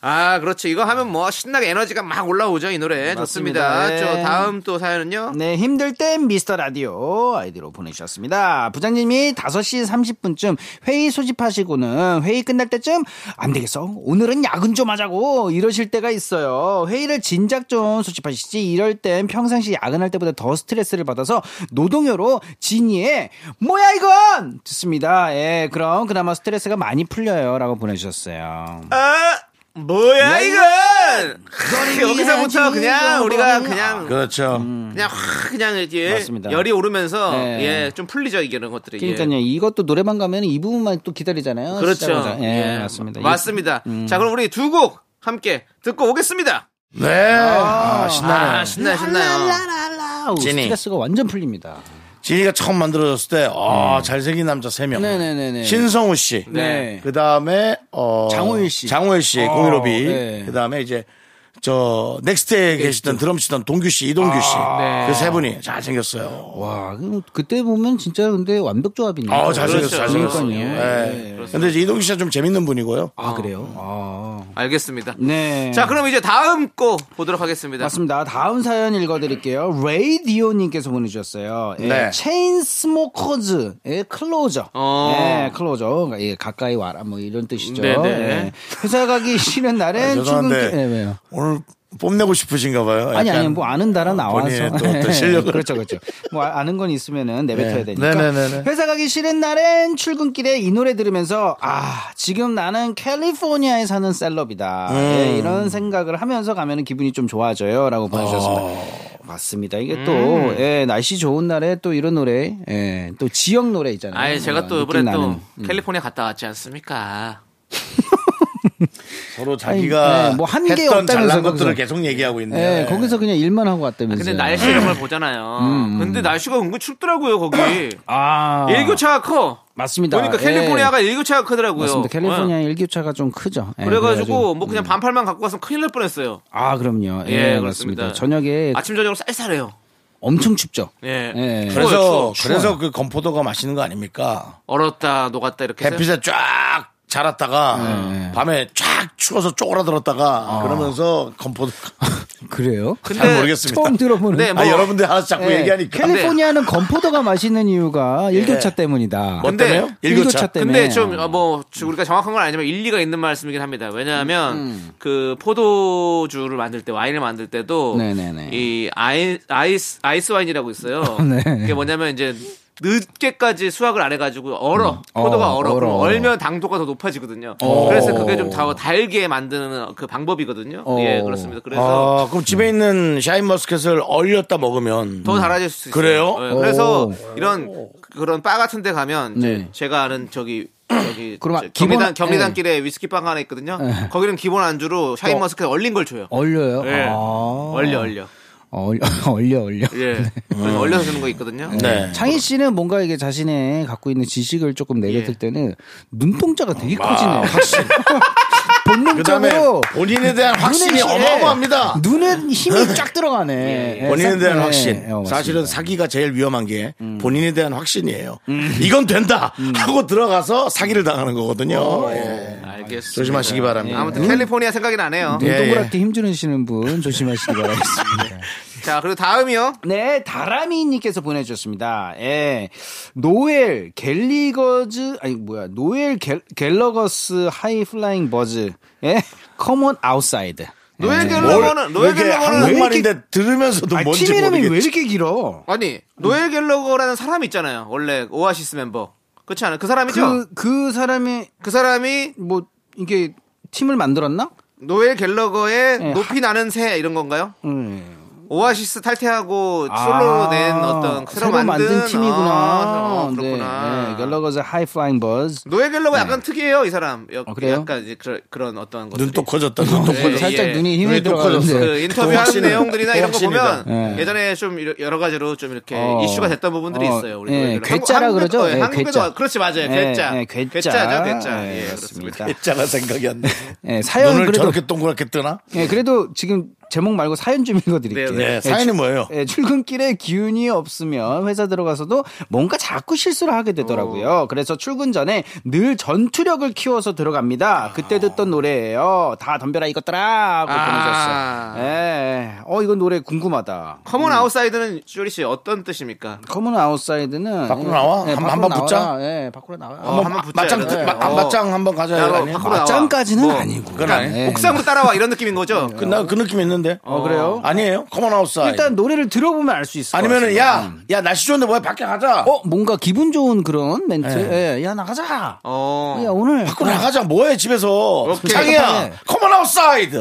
아, 그렇죠. 이거 하면 뭐 신나게 에너지가 막 올라오죠, 이 노래. 좋습니다. 맞습니다. 네. 저 다음 또 사연은요. 네, 힘들 땐 미스터 라디오 아이디로 보내주셨습니다. 부장님이 5시 30분쯤 회의 소집하시고는 회의 끝날 때쯤 안 되겠어. 오늘은 야근 좀 하자고 이러실 때가 있어요. 회의를 진작 좀 소집하시지. 이럴 땐 평상시 야근할 때보다 더 스트레스를 받아서 노동요로 진이의 뭐야 이건 듣습니다. 예, 그럼 그나마 스트레스가 많이 풀려요. 라고 보내주셨어요. 아, 뭐야, 이건! 크, 여기서부터 그냥 우리가. 그냥, 그렇죠. 그냥 확, 그냥 이제 맞습니다. 열이 오르면서, 네. 예, 좀 풀리죠, 이게 이런 것들이. 예. 그러니까요. 이것도 노래방 가면 이 부분만 또 기다리잖아요. 그렇죠. 시작하자. 예, 맞습니다. 맞습니다. 음. 자, 그럼 우리 두 곡 함께 듣고 오겠습니다. 네. 아, 신나네. 아, 신나요, 신나요. 지니. 스트레스가 완전 풀립니다. 지니가 처음 만들어졌을 때, 아, 잘생긴 남자 3명. 음. 네네네네. 신성우 씨. 네. 그 다음에, 어. 장호일 씨. 장호일 씨, 어, 공일오비. 네. 그 다음에 이제, 저, 넥스트에 계시던 드럼 치던 동규 씨, 이동규 씨. 네. 그 세 분이 잘생겼어요. 와, 그- 그때 보면 진짜 근데 완벽 조합이네요. 아, 잘생겼어요. 그렇죠. 잘생겼어요. 그러니까요. 네. 예. 근데 이제 이동규 씨가 좀 재밌는 분이고요. 아, 그래요? 아. 알겠습니다. 네. 자, 그럼 이제 다음 곡 보도록 하겠습니다. 맞습니다. 다음 사연 읽어드릴게요. 레이디오님께서 보내주셨어요. 예, 네. 체인 스모커즈의 Closer. 어. 예, Closer. 예, 가까이 와라. 뭐 이런 뜻이죠. 네 네. 예. 회사 가기 싫은 날엔 아, 죄송한데. 출근길. 예, 왜요? 오늘 뽐내고 싶으신가 봐요. 아니 아니 뭐 아는 달아 나와서 본인의 또 어떤 실력을. 그렇죠 그렇죠 뭐 아- 아는 건 있으면은 내뱉어야 네. 되니까 네네네네. 회사 가기 싫은 날엔 출근길에 이 노래 들으면서 아 지금 나는 캘리포니아에 사는 셀럽이다 음. 예, 이런 생각을 하면서 가면은 기분이 좀 좋아져요라고 보내주셨습니다. 어. 맞습니다. 이게 또 음. 예, 날씨 좋은 날에 또 이런 노래 예, 또 지역 노래 있잖아요. 아니, 제가 또 어, 이번에 또. 음. 캘리포니아 갔다 왔지 않습니까? 서로 자기가 네, 뭐한게 했던 없다면서 잘난 것들을 거기서. 계속 얘기하고 있네. 예, 거기서 그냥 일만 하고 왔다면서요. 근데 날씨 이런 걸 보잖아요. 음, 근데 날씨가 은근 춥더라고요, 거기. 아 일교차가 커. 맞습니다. 보니까 예. 캘리포니아가 일교차가 크더라고요. 맞습니다. 캘리포니아 어. 일교차가 좀 크죠. 예, 그래가지고 그래가지고. 뭐 그냥 반팔만 갖고 왔으면 큰일 날 뻔했어요. 아 그럼요. 예, 예, 그렇습니다. 그렇습니다. 저녁에 아침 저녁으로 쌀쌀해요. 엄청 춥죠. 예. 예. 추워요, 그래서 추워. 그래서 그 건포도가 맛있는 거 아닙니까? 얼었다 녹았다 이렇게 해서. 햇빛에 쫙 자랐다가 네. 밤에 쫙 추워서 쪼그라들었다가 그러면서 건포도 그래요? 근데 잘 모르겠습니다. 처음 들어보는. 네, 뭐- 아, 여러분들 하나씩 자꾸 예, 얘기하니까 캘리포니아는 건포도가 맛있는 이유가 일교차 때문이다. 뭐 때문에요? 일교차 때문에. 근데 좀뭐 우리가 정확한 건 아니지만 일리가 있는 말씀이긴 합니다. 왜냐하면 음. 그 포도주를 만들 때 와인을 만들 때도 네네네. 이 아이, 아이스 아이스 와인이라고 있어요. 네. 그게 뭐냐면 이제 늦게까지 수확을 안 해가지고 얼어 포도가 어, 얼어, 얼어, 그럼. 얼면 당도가 더 높아지거든요. 그래서 그게 좀더 달게 만드는 그 방법이거든요. 어. 예 그렇습니다. 그래서 아, 그럼 집에 있는 샤인머스켓을 얼렸다 먹으면 더 달아질 수 있어요. 그래요? 예, 그래서 오. 이런 그런 바 같은데 가면 이제 네. 제가 아는 저기 저기 기본- 경리단 경리단길에 위스키 바가 하나 있거든요. 네. 거기는 기본 안주로 샤인머스켓 얼린 걸 줘요. 얼려요? 예. 아. 얼려 얼려. 얼려, 얼려, 얼려. 예. 그래서 얼려서 주는 거 있거든요. 네. 창희 씨는 뭔가 이게 자신의 갖고 있는 지식을 조금 내뱉을 예. 때는 눈동자가 되게 아, 커지네요. 확실히. 그다음에 본능적으로 본인에 대한 확신이 눈에 힘- 어마어마합니다. 눈은 힘이 쫙 들어가네. 예, 본인에 대한 네, 확신. 음. 사실은 사기가 제일 위험한 게 본인에 대한 확신이에요. 이건 된다 하고 들어가서 사기를 당하는 거거든요. 예. 알겠습니다. 조심하시기 바랍니다. 아무튼 캘리포니아 생각이 나네요. 예, 눈동그랗게 힘주시는 분 조심하시기 바라겠습니다. 자, 그리고 다음이요. 네, 다라미님께서 보내주셨습니다. 예. 노엘 갤리거즈, 아니, 뭐야, 노엘 갤, 갤러거스 High Flying Birds. 예. 커먼 outside. 노엘 뭘 갤러거는 노엘 갤러거는 한국말인데 들으면서도 아니, 뭔지 팀 이름이 왜 모르겠지. 이렇게 길어? 아니 노엘 갤러거라는 사람이 있잖아요. 원래 오아시스 멤버. 그렇지 않아요? 그 사람이죠? 그, 그 사람이, 그 사람이 뭐, 이게, 팀을 만들었나? 노엘 갤러거의 네. 높이 나는 새 이런 건가요? 음. 오아시스 탈퇴하고 아, 솔로로 낸 어떤 새로, 만든, 팀이구나. 아, 어, 네, 그렇구나. 네, 갤러거즈 High Flying Birds. 노엘 갤러거 약간 특이해요, 이 사람. 역- 어, 그래요? 약간 이제 그런, 그런 어떤 것들이. 눈또 커졌다. 눈또 예, 커졌다. 살짝 예. 눈이 힘이 또 커졌어. 들어가는데. 그 인터뷰하는. 내용들이나 이런 거. 보면 네. 예전에 좀 여러 가지로 좀 이렇게 어. 이슈가 됐던 부분들이 어, 있어요. 우리 예, 노래들은. 괴짜라 한국- 그러죠? 예, 예, 한국에도 괴짜. 그렇지 맞아요. 예, 괴짜. 예, 괴짜. 괴짜죠, 괴짜. 예, 예, 그렇습니다. 괴짜가 생각이 안 나. 예, 사연 눈을 그래도 저렇게 동그랗게 뜨나? 예, 그래도 지금 제목 말고 사연 좀 읽어드릴게요. 네, 네, 예, 사연이 뭐예요? 예, 출근길에 기운이 없으면 회사 들어가서도 뭔가 자꾸 실수를 하게 되더라고요. 그래서 출근 전에 늘 전투력을 키워서 들어갑니다. 그때 듣던 노래예요. 다 덤벼라 이것들아 하고 아. 보내셨어요. 예, 어 이거 노래 궁금하다. Come on outside는 쇼리 씨 어떤 뜻입니까? Come on outside는 밖으로 예, 나와? 예, 한- 한번. 붙자? 예, 밖으로 나와. 어, 한번 붙자, 맞짱. 맞- 어. 맞짱 한번 가자. 맞짱까지는 뭐, 아니고. 그건. 예. 옥상으로 따라와 이런 느낌인 거죠? 그, 나그 느낌 있는 데. 어, 그래요? 아니에요? Come on outside. 일단 노래를 들어보면 알 수 있을 것 아니면은. 야, 야 날씨 좋은데 뭐야 밖에 가자. 어, 뭔가 기분 좋은 그런 멘트. 네. 예, 야, 나가자. 어. 야, 오늘. 밖으로 나가자. 뭐해 집에서. 오케이. 창희야. Come on outside.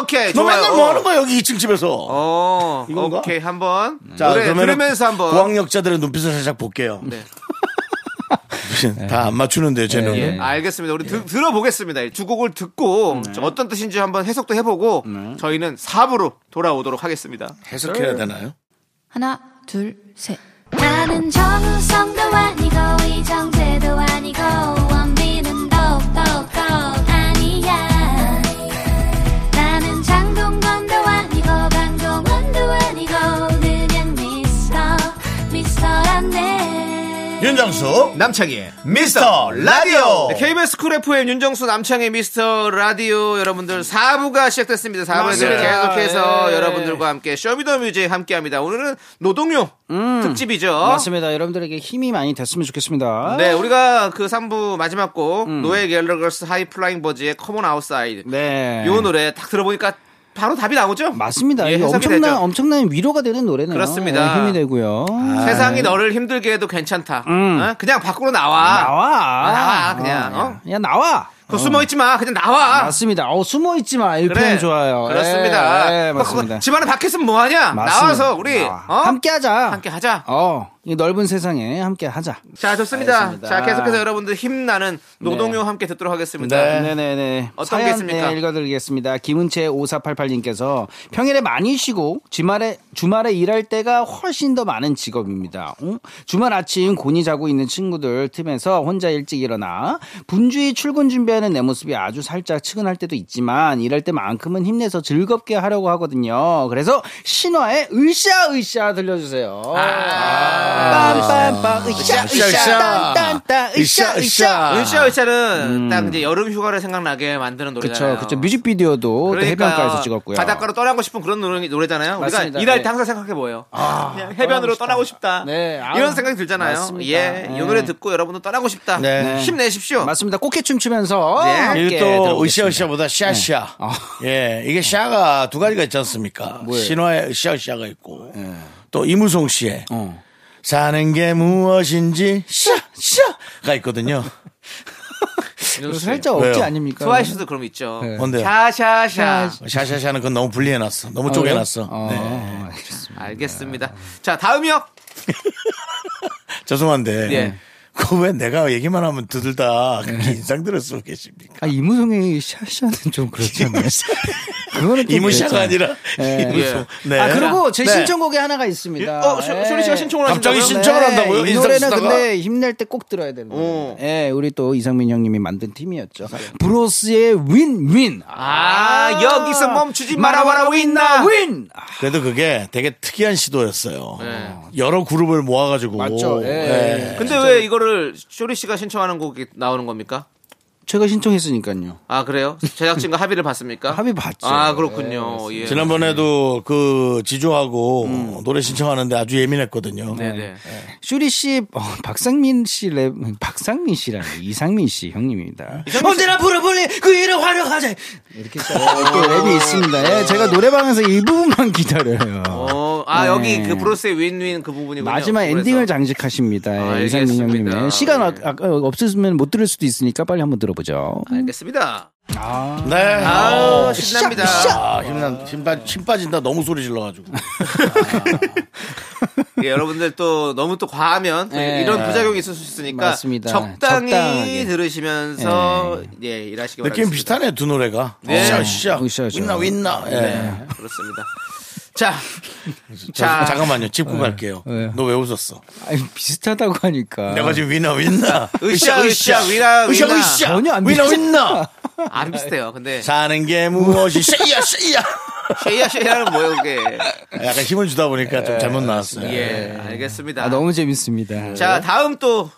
오케이. 너 좋아요. 맨날 뭐 하는 거야 여기 2층 집에서. 어, 이건가? 오케이 한번 자, 노래 그러면은 들으면서 한번 고학력자들의 눈빛을 살짝 볼게요. 네. 다 안 맞추는데요, 제 눈은. 예, 알겠습니다. 우리 들, 들어보겠습니다. 두 곡을 듣고 어떤 뜻인지 한번 해석도 해보고 저희는 4부로 돌아오도록 하겠습니다. 해석해야 되나요? 하나, 둘, 셋. 나는 정우성도 아니고 이정재도 아니고 윤정수 남창희의 미스터 라디오. 네, KBS 쿨 FM 윤정수 남창희 미스터 라디오 여러분들 4부가 시작됐습니다. 4부에 맞습니다. 계속해서 예. 여러분들과 함께 쇼미더뮤직 함께합니다. 오늘은 노동요 특집이죠. 맞습니다. 여러분들에게 힘이 많이 됐으면 좋겠습니다. 네, 우리가 그 3부 마지막 곡 노엘 갤러거스 High Flying Birds의 Come on outside 네. 요 노래 딱 들어보니까 바로 답이 나오죠? 맞습니다. 예, 엄청난, 되죠. 엄청난 위로가 되는 노래네요. 그렇습니다. 예, 힘이 되고요. 세상이 너를 힘들게 해도 괜찮다. 어? 그냥 밖으로 나와. 나와. 아, 나와, 그냥, 어? 야, 나와. 그거 숨어 있지 마. 그냥 나와. 맞습니다. 어, 숨어 있지 마. 이 표현 좋아요. 그렇습니다. 예, 예, 너 맞습니다. 집안에 밖에 있으면 뭐 하냐? 나와서 우리 나와. 어? 함께 하자. 함께 하자. 어, 이 넓은 세상에 함께 하자. 자, 좋습니다. 알겠습니다. 자, 계속해서 여러분들 힘나는 노동요 함께 듣도록 하겠습니다. 네. 네네네. 어떤 게 사연, 있습니까? 네, 읽어드리겠습니다. 김은채 5488님께서 평일에 많이 쉬고 주말에 주말에 일할 때가 훨씬 더 많은 직업입니다. 어? 주말 아침 곤히 자고 있는 친구들 틈에서 혼자 일찍 일어나 분주히 출근 준비하는 내 모습이 아주 살짝 측은할 때도 있지만 일할 때만큼은 힘내서 즐겁게 하려고 하거든요. 그래서 신화의 으쌰으쌰 들려주세요. 빰빰빰 으쌰 으쌰, 으쌰 으쌰. 으쌰 으쌰 은시아 의차는 딱 이제 여름 휴가를 생각나게 만드는 노래잖아요. 그쵸, 그쵸. 뮤직비디오도 또 그러니까 해변가에서 찍었고요. 바닷가로 떠나고 싶은 그런 노래, 노래잖아요. 맞습니다. 우리가 일할 네. 때 항상 생각해 보여요. 그냥 해변으로 떠나고 싶다. 네, 이런 생각이 들잖아요. 맞습니다. 예, 네. 이 노래 듣고 여러분도 떠나고 싶다. 네. 힘내십시오. 맞습니다. 꽃게 춤 추면서 네. 또. 으쌰으쌰보다 샤샤. 예, 이게 샤가 두 가지가 있지 않습니까? 신화의 으쌰으쌰가 있고 또 이무송 씨의 어. 사는 게 무엇인지 샤샤가 있거든요. 씨. 살짝 왜요? 억지 아닙니까? 트와이스도 그럼 있죠. 네. 뭔데요? 샤샤샤. 샤샤샤는 그건 너무 분리해놨어. 너무 아, 쪼개놨어. 네. 어, 알겠습니다. 알겠습니다. 자, 다음이요. 죄송한데 예. 그왜 내가 얘기만 하면 두들다 그렇게 인상들을 쓰고 계십니까? 아, 이무송의 샤샤는 좀 그렇잖아요. 그거는 좀 이무샤가. 아니라 예. 이무송. 네. 아, 그리고 제 네. 신청곡이 하나가 있습니다. 어, 쇼- 예. 쇼리 씨가 신청을 갑자기 하신다고요? 신청을 한다고요? 이 인상 노래는 쓰다가? 근데 힘낼 때 꼭 들어야 되는 오. 거예요. 예, 우리 또 이상민 형님이 만든 팀이었죠. 브로스의 윈윈. 아, 여기서 멈추지 마라 와라 윈나. 윈. 아, 그래도 그게 되게 특이한 시도였어요. 네. 여러 그룹을 모아가지고. 맞죠. 예. 네. 근데 왜 이거를 쇼리 씨가 신청하는 곡이 나오는 겁니까? 제가 신청했으니까요. 아, 그래요? 제작진과 합의를 봤습니까? 합의 봤죠. 아, 그렇군요. 예. 지난번에도 그 지조하고 노래 신청하는데 아주 예민했거든요. 네네. 슈리 씨, 어, 박상민 씨 랩, 박상민 씨라는 이상민 씨 형님입니다. 언제나 불어볼래 그 일을 활용하자. 이렇게 써- 이렇게 랩이 있습니다. 예, 제가 노래방에서 이 부분만 기다려요. 어, 아, 네. 여기 그 브로스의 윈윈 그 부분이군요. 마지막 그래서. 엔딩을 장식하십니다. 예, 알겠습니다. 이상민 형님의 시간 어, 예. 아까 없으면 못 들을 수도 있으니까 빨리 한번 들어보죠. 알겠습니다. 네. 아, 어, 신납니다. 아, 힘나, 힘, 빠, 힘 빠진다. 너무 소리 질러가지고. 예, 여러분들 또 너무 또 과하면 또 네. 이런 부작용이 있을 수 있으니까 맞습니다. 적당히 적당하게. 들으시면서 예, 일하시기 바랍니다. 느낌 비슷하네, 두 노래가. 네. 으쌰, 윈나, 윈나. 예. 네, 그렇습니다. 자, 자, 자. 잠깐만요. 짚고 갈게요. 네. 너왜 웃었어? 아니, 비슷하다고 하니까. 내가 지금 윈나, 윈나. 으쌰, 으쌰, 위나, 으쌰, 위나. 으쌰. 전혀 안 윈나, 비슷해. 윈나. 안 비슷해요. 근데 사는 게 무엇이, 쉐이야, 쉐이야. 쉐이야 쉐이야는 뭐예요, 그게? 약간 힘을 주다 보니까 좀 잘못 나왔어요. 예, 알겠습니다. 아, 너무 재밌습니다. 자, 다음 또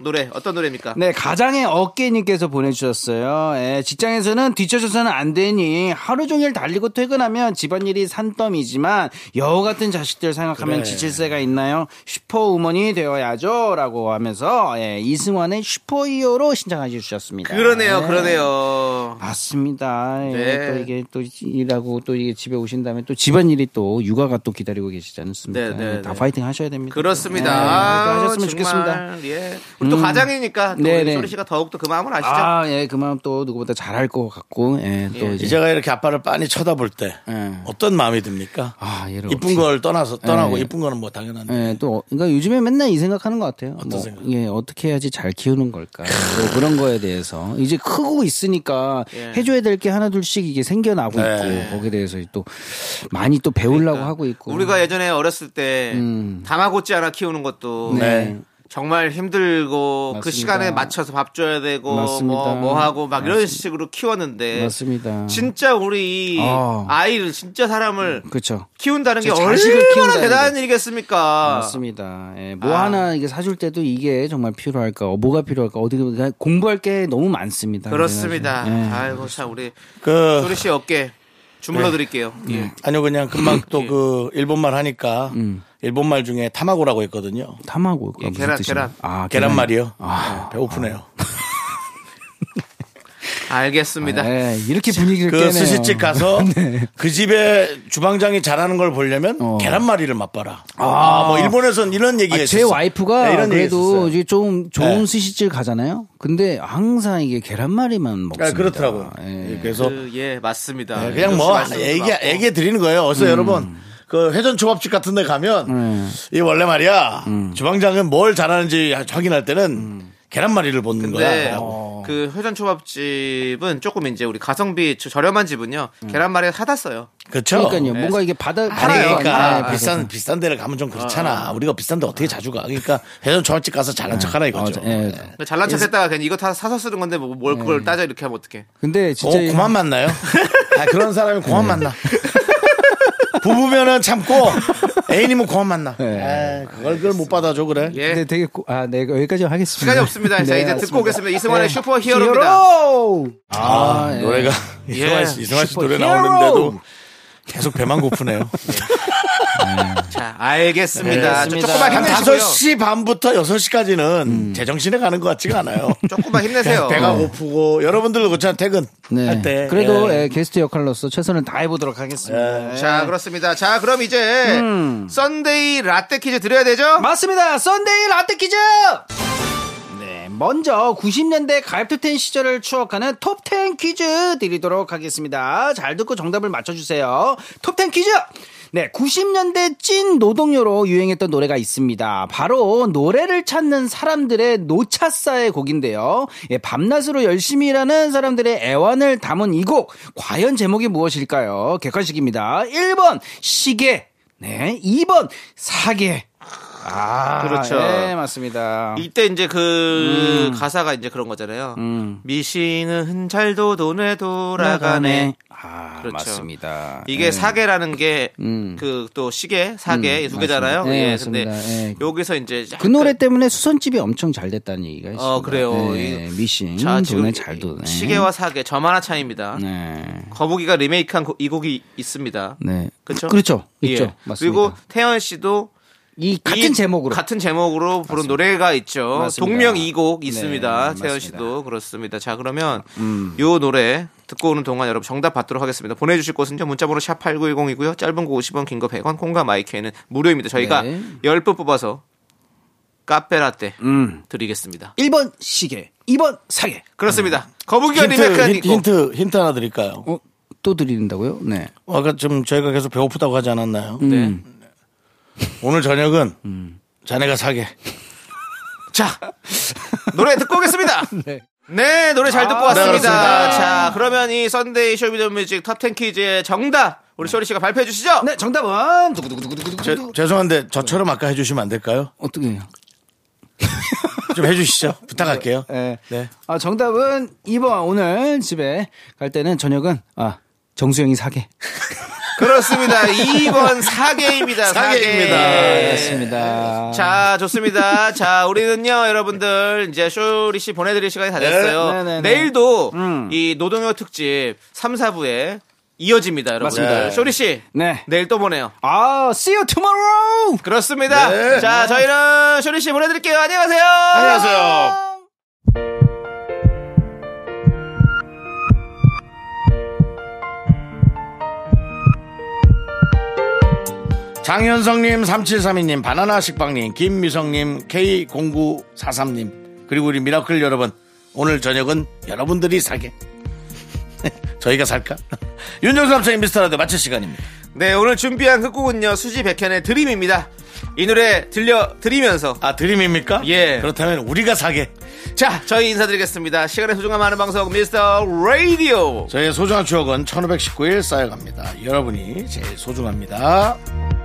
노래 어떤 노래입니까? 네, 가장의 어깨님께서 보내주셨어요. 예, 직장에서는 뒤쳐져서는 안 되니 하루 종일 달리고 퇴근하면 집안일이 산더미지만 여우 같은 자식들 생각하면 그래. 지칠 새가 있나요? 슈퍼우먼이 되어야죠. 라고 하면서 예, 이승환의 슈퍼히어로 신청해 주셨습니다. 그러네요, 네. 그러네요. 맞습니다. 예, 네. 또 이게 또 일하고 또 이게 집에 오신 다음에 또 집안일이 또 육아가 또 기다리고 계시지 않습니까? 네, 네, 다 네. 파이팅 하셔야 됩니다. 그렇습니다. 네, 아, 또 하셨으면 정말, 좋겠습니다. 예. 우리 또 가장이니까 또 네, 우리 네. 소리 씨가 더욱더 그 마음을 아시죠? 아, 예, 그 마음 또 누구보다 잘할 것 같고, 예, 또 예. 이제. 제가 이렇게 아빠를 빤히 쳐다볼 때 예. 어떤 마음이 듭니까? 아, 얘를 이쁜 걸 떠나서 떠나고 예. 이쁜 거는 뭐 당연한데. 예, 또, 어- 그러니까 요즘에 맨날 이 생각하는 것 같아요. 어떤 뭐, 생각? 예, 어떻게 해야지 잘 키우는 걸까. 뭐 그런 거에 대해서. 이제 크고 있으니까 예. 해줘야 될 게 하나, 둘씩 이게 생겨나고 네. 있고, 거기에 대해 서 또 많이 또 배우려고 하고 있고. 그러니까 우리가 예전에 어렸을 때 음. 다마고찌 하나 키우는 것도 네. 정말 힘들고 그 맞습니다. 시간에 맞춰서 밥 줘야 되고 맞습니다. 뭐, 뭐 하고 막 이런 식으로 키웠는데 맞습니다. 진짜 우리 어. 아이를 진짜 사람을 그렇죠. 키운다는 게 얼마나 대단한 게. 일이겠습니까? 맞습니다. 예, 뭐 아. 하나 이게 사줄 때도 이게 정말 필요할까, 어, 뭐가 필요할까, 어디 그러니까 공부할 게 너무 많습니다. 그렇습니다. 예. 아이고 참 우리 그 소리 씨 어깨 주물러 드릴게요. 네. 예. 아니요 그냥 금방 예. 또그 일본말 하니까 음. 일본말 중에 타마고라고 있거든요. 타마고 예, 계란, 계란. 아, 계란말이요. 아. 네, 배고프네요. 알겠습니다. 예, 이렇게 분위기를 그 깨네요. 스시집 가서 그 집에 주방장이 잘하는 걸 보려면 어. 계란말이를 맛봐라. 아, 뭐 일본에선 이런 얘기가 아, 제. 와이프가 네, 이런 얘기 그래도. 이제 좀 좋은 네. 스시집 가잖아요. 근데 항상 이게 계란말이만 먹습니다. 아, 그렇더라고요. 예. 그래서 그, 예, 맞습니다. 네, 그냥 뭐 얘기. 얘기 드리는 거예요. 어서 여러분 그 회전 초밥집 같은 데 가면 음. 이 원래 말이야 주방장은 뭘 잘하는지 확인할 때는 음. 계란말이를 보는 근데 거야. 그 회전 초밥집은 조금 이제 우리 가성비 저- 저렴한 집은요 계란말이 사다 써요. 그렇죠. 그러니까요. 뭔가 이게 받아 아니. 그러니까 아, 비싼 비싼 데를 가면 좀 그렇잖아. 우리가 비싼 데 어떻게 자주 가? 그러니까 회전 초밥집 가서 잘난 척하라 이거죠. 어, 예. 네. 잘난 척했다가 그냥 이거 다 사서 쓰는 건데 뭐뭘 그걸 따져 이렇게 하면 어떡해? 근데 어, 진짜 그만 만나요? 아, 그런 사람이 그만 만나. 부부면은 참고 애인이면 그만 만나. 네. 아, 그걸 그걸 못 받아줘 그래. 예. 근데 되게 고- 아, 네, 여기까지 하겠습니다. 시간이 없습니다. 자 네, 이제 듣고. 오겠습니다. 이승환의 네. 슈퍼 히어로입니다. 히어로! 아, 예. 노래가 이승환 씨, 이승환 씨 노래 슈퍼히어로! 나오는데도 계속 배만 고프네요. 자, 알겠습니다. 자, 알겠습니다. 조금만 한 힘내시고요. 5시 반부터 6시까지는 제정신에 가는 것 같지가 않아요. 조금만 힘내세요. 배가 고프고 여러분들도 그렇잖아요. 퇴근 네. 할 때. 그래도 예. 예, 게스트 역할로서 최선을 다해 보도록 하겠습니다. 자, 그렇습니다. 자, 그럼 이제 썬데이 라떼 퀴즈 드려야 되죠? 맞습니다. 썬데이 라떼 퀴즈! 네, 먼저 90년대 가요톱텐 시절을 추억하는 톱10 퀴즈 드리도록 하겠습니다. 잘 듣고 정답을 맞춰주세요. 톱10 퀴즈! 네, 90년대 찐 노동요로 유행했던 노래가 있습니다. 바로 노래를 찾는 사람들의 노차사의 곡인데요. 예, 밤낮으로 열심히 일하는 사람들의 애환을 담은 이 곡. 과연 제목이 무엇일까요? 객관식입니다. 1번, 시계. 네, 2번, 사계. 아, 그렇죠. 네, 맞습니다. 이때 이제 그 가사가 이제 그런 거잖아요. 음. 미신은 잘도 돈에 돌아가네. 아, 그렇죠. 맞습니다. 이게 네. 사계라는 게 음. 그또 시계, 사계 음, 이두 개잖아요. 네, 예, 맞습니다. 근데 예. 여기서 이제 그 노래 때문에 수선집이 엄청 잘 됐다는 얘기가 있습니다. 어, 그래요. 네, 이- 미신, 자, 돈에 잘 도네. 시계와 사계 점 하나 차이입니다. 네. 거북이가 리메이크한 곡- 이 곡이 있습니다. 네. 그렇죠? 그렇죠. 예. 있죠. 맞습니다. 그리고 태연 씨도 이 같은 이 제목으로 같은 제목으로 부른 노래가 있죠. 맞습니다. 동명 이곡 있습니다. 네, 태연 맞습니다. 씨도 그렇습니다. 자 그러면 음. 요 노래 듣고 오는 동안 여러분 정답 받도록 하겠습니다. 보내주실 곳은요. 문자번호 샵 #8910이고요. 짧은 거 50원, 긴 거 100원, 콩과 마이크는 무료입니다. 저희가 네. 10분 뽑아서 카페라떼 음. 드리겠습니다. 1번 시계, 2번 사계. 그렇습니다. 거북이가 힌트, 리메이크한 이 힌트, 곡. 힌트, 힌트 하나 드릴까요? 어, 또 드린다고요? 네. 아까 좀 저희가 계속 배고프다고 하지 않았나요? 네. 음. 오늘 저녁은 자네가 사게. 자 노래 듣고 오겠습니다. 네. 노래 잘 듣고 아, 왔습니다. 네. 자 그러면 이 썬데이 쇼미더뮤직 탑10 퀴즈의 정답 우리 쇼리 씨가 발표해 주시죠. 네, 정답은 제-. 죄송한데 저처럼 아까 해주시면 안 될까요? 어떻게 해요? 좀 해주시죠. 부탁할게요. 네. 네. 아, 정답은 2번. 오늘 집에 갈 때는 저녁은 아, 정수영이 사계. 그렇습니다. 2번 사계입니다. 사계입니다. 사계. 맞습니다. 자, 좋습니다. 자, 우리는요, 여러분들, 이제 쇼리 씨 보내드릴 시간이 다 됐어요. 네, 네, 네. 내일도 음. 이 노동요 특집 3, 4부에 이어집니다, 여러분들. 맞습니다. 쇼리 씨, 네. 내일 또 보내요. 아, see you tomorrow! 그렇습니다. 네. 자, 저희는 쇼리 씨 보내드릴게요. 안녕히 가세요. 안녕하세요. 장현성님, 3732님, 바나나 식빵님, 김미성님, K0943님, 그리고 우리 미라클 여러분, 오늘 저녁은 여러분들이 사게. 저희가 살까? 윤정수 남창의 미스터라디오 마칠 시간입니다. 네, 오늘 준비한 끝곡은요, 수지 백현의 드림입니다. 이 노래 들려드리면서. 아, 드림입니까? 예. 그렇다면 우리가 사게. 자, 저희 인사드리겠습니다. 시간의 소중함 하는 방송, 미스터 라디오. 저의 소중한 추억은 1519일 쌓여갑니다. 여러분이 제일 소중합니다.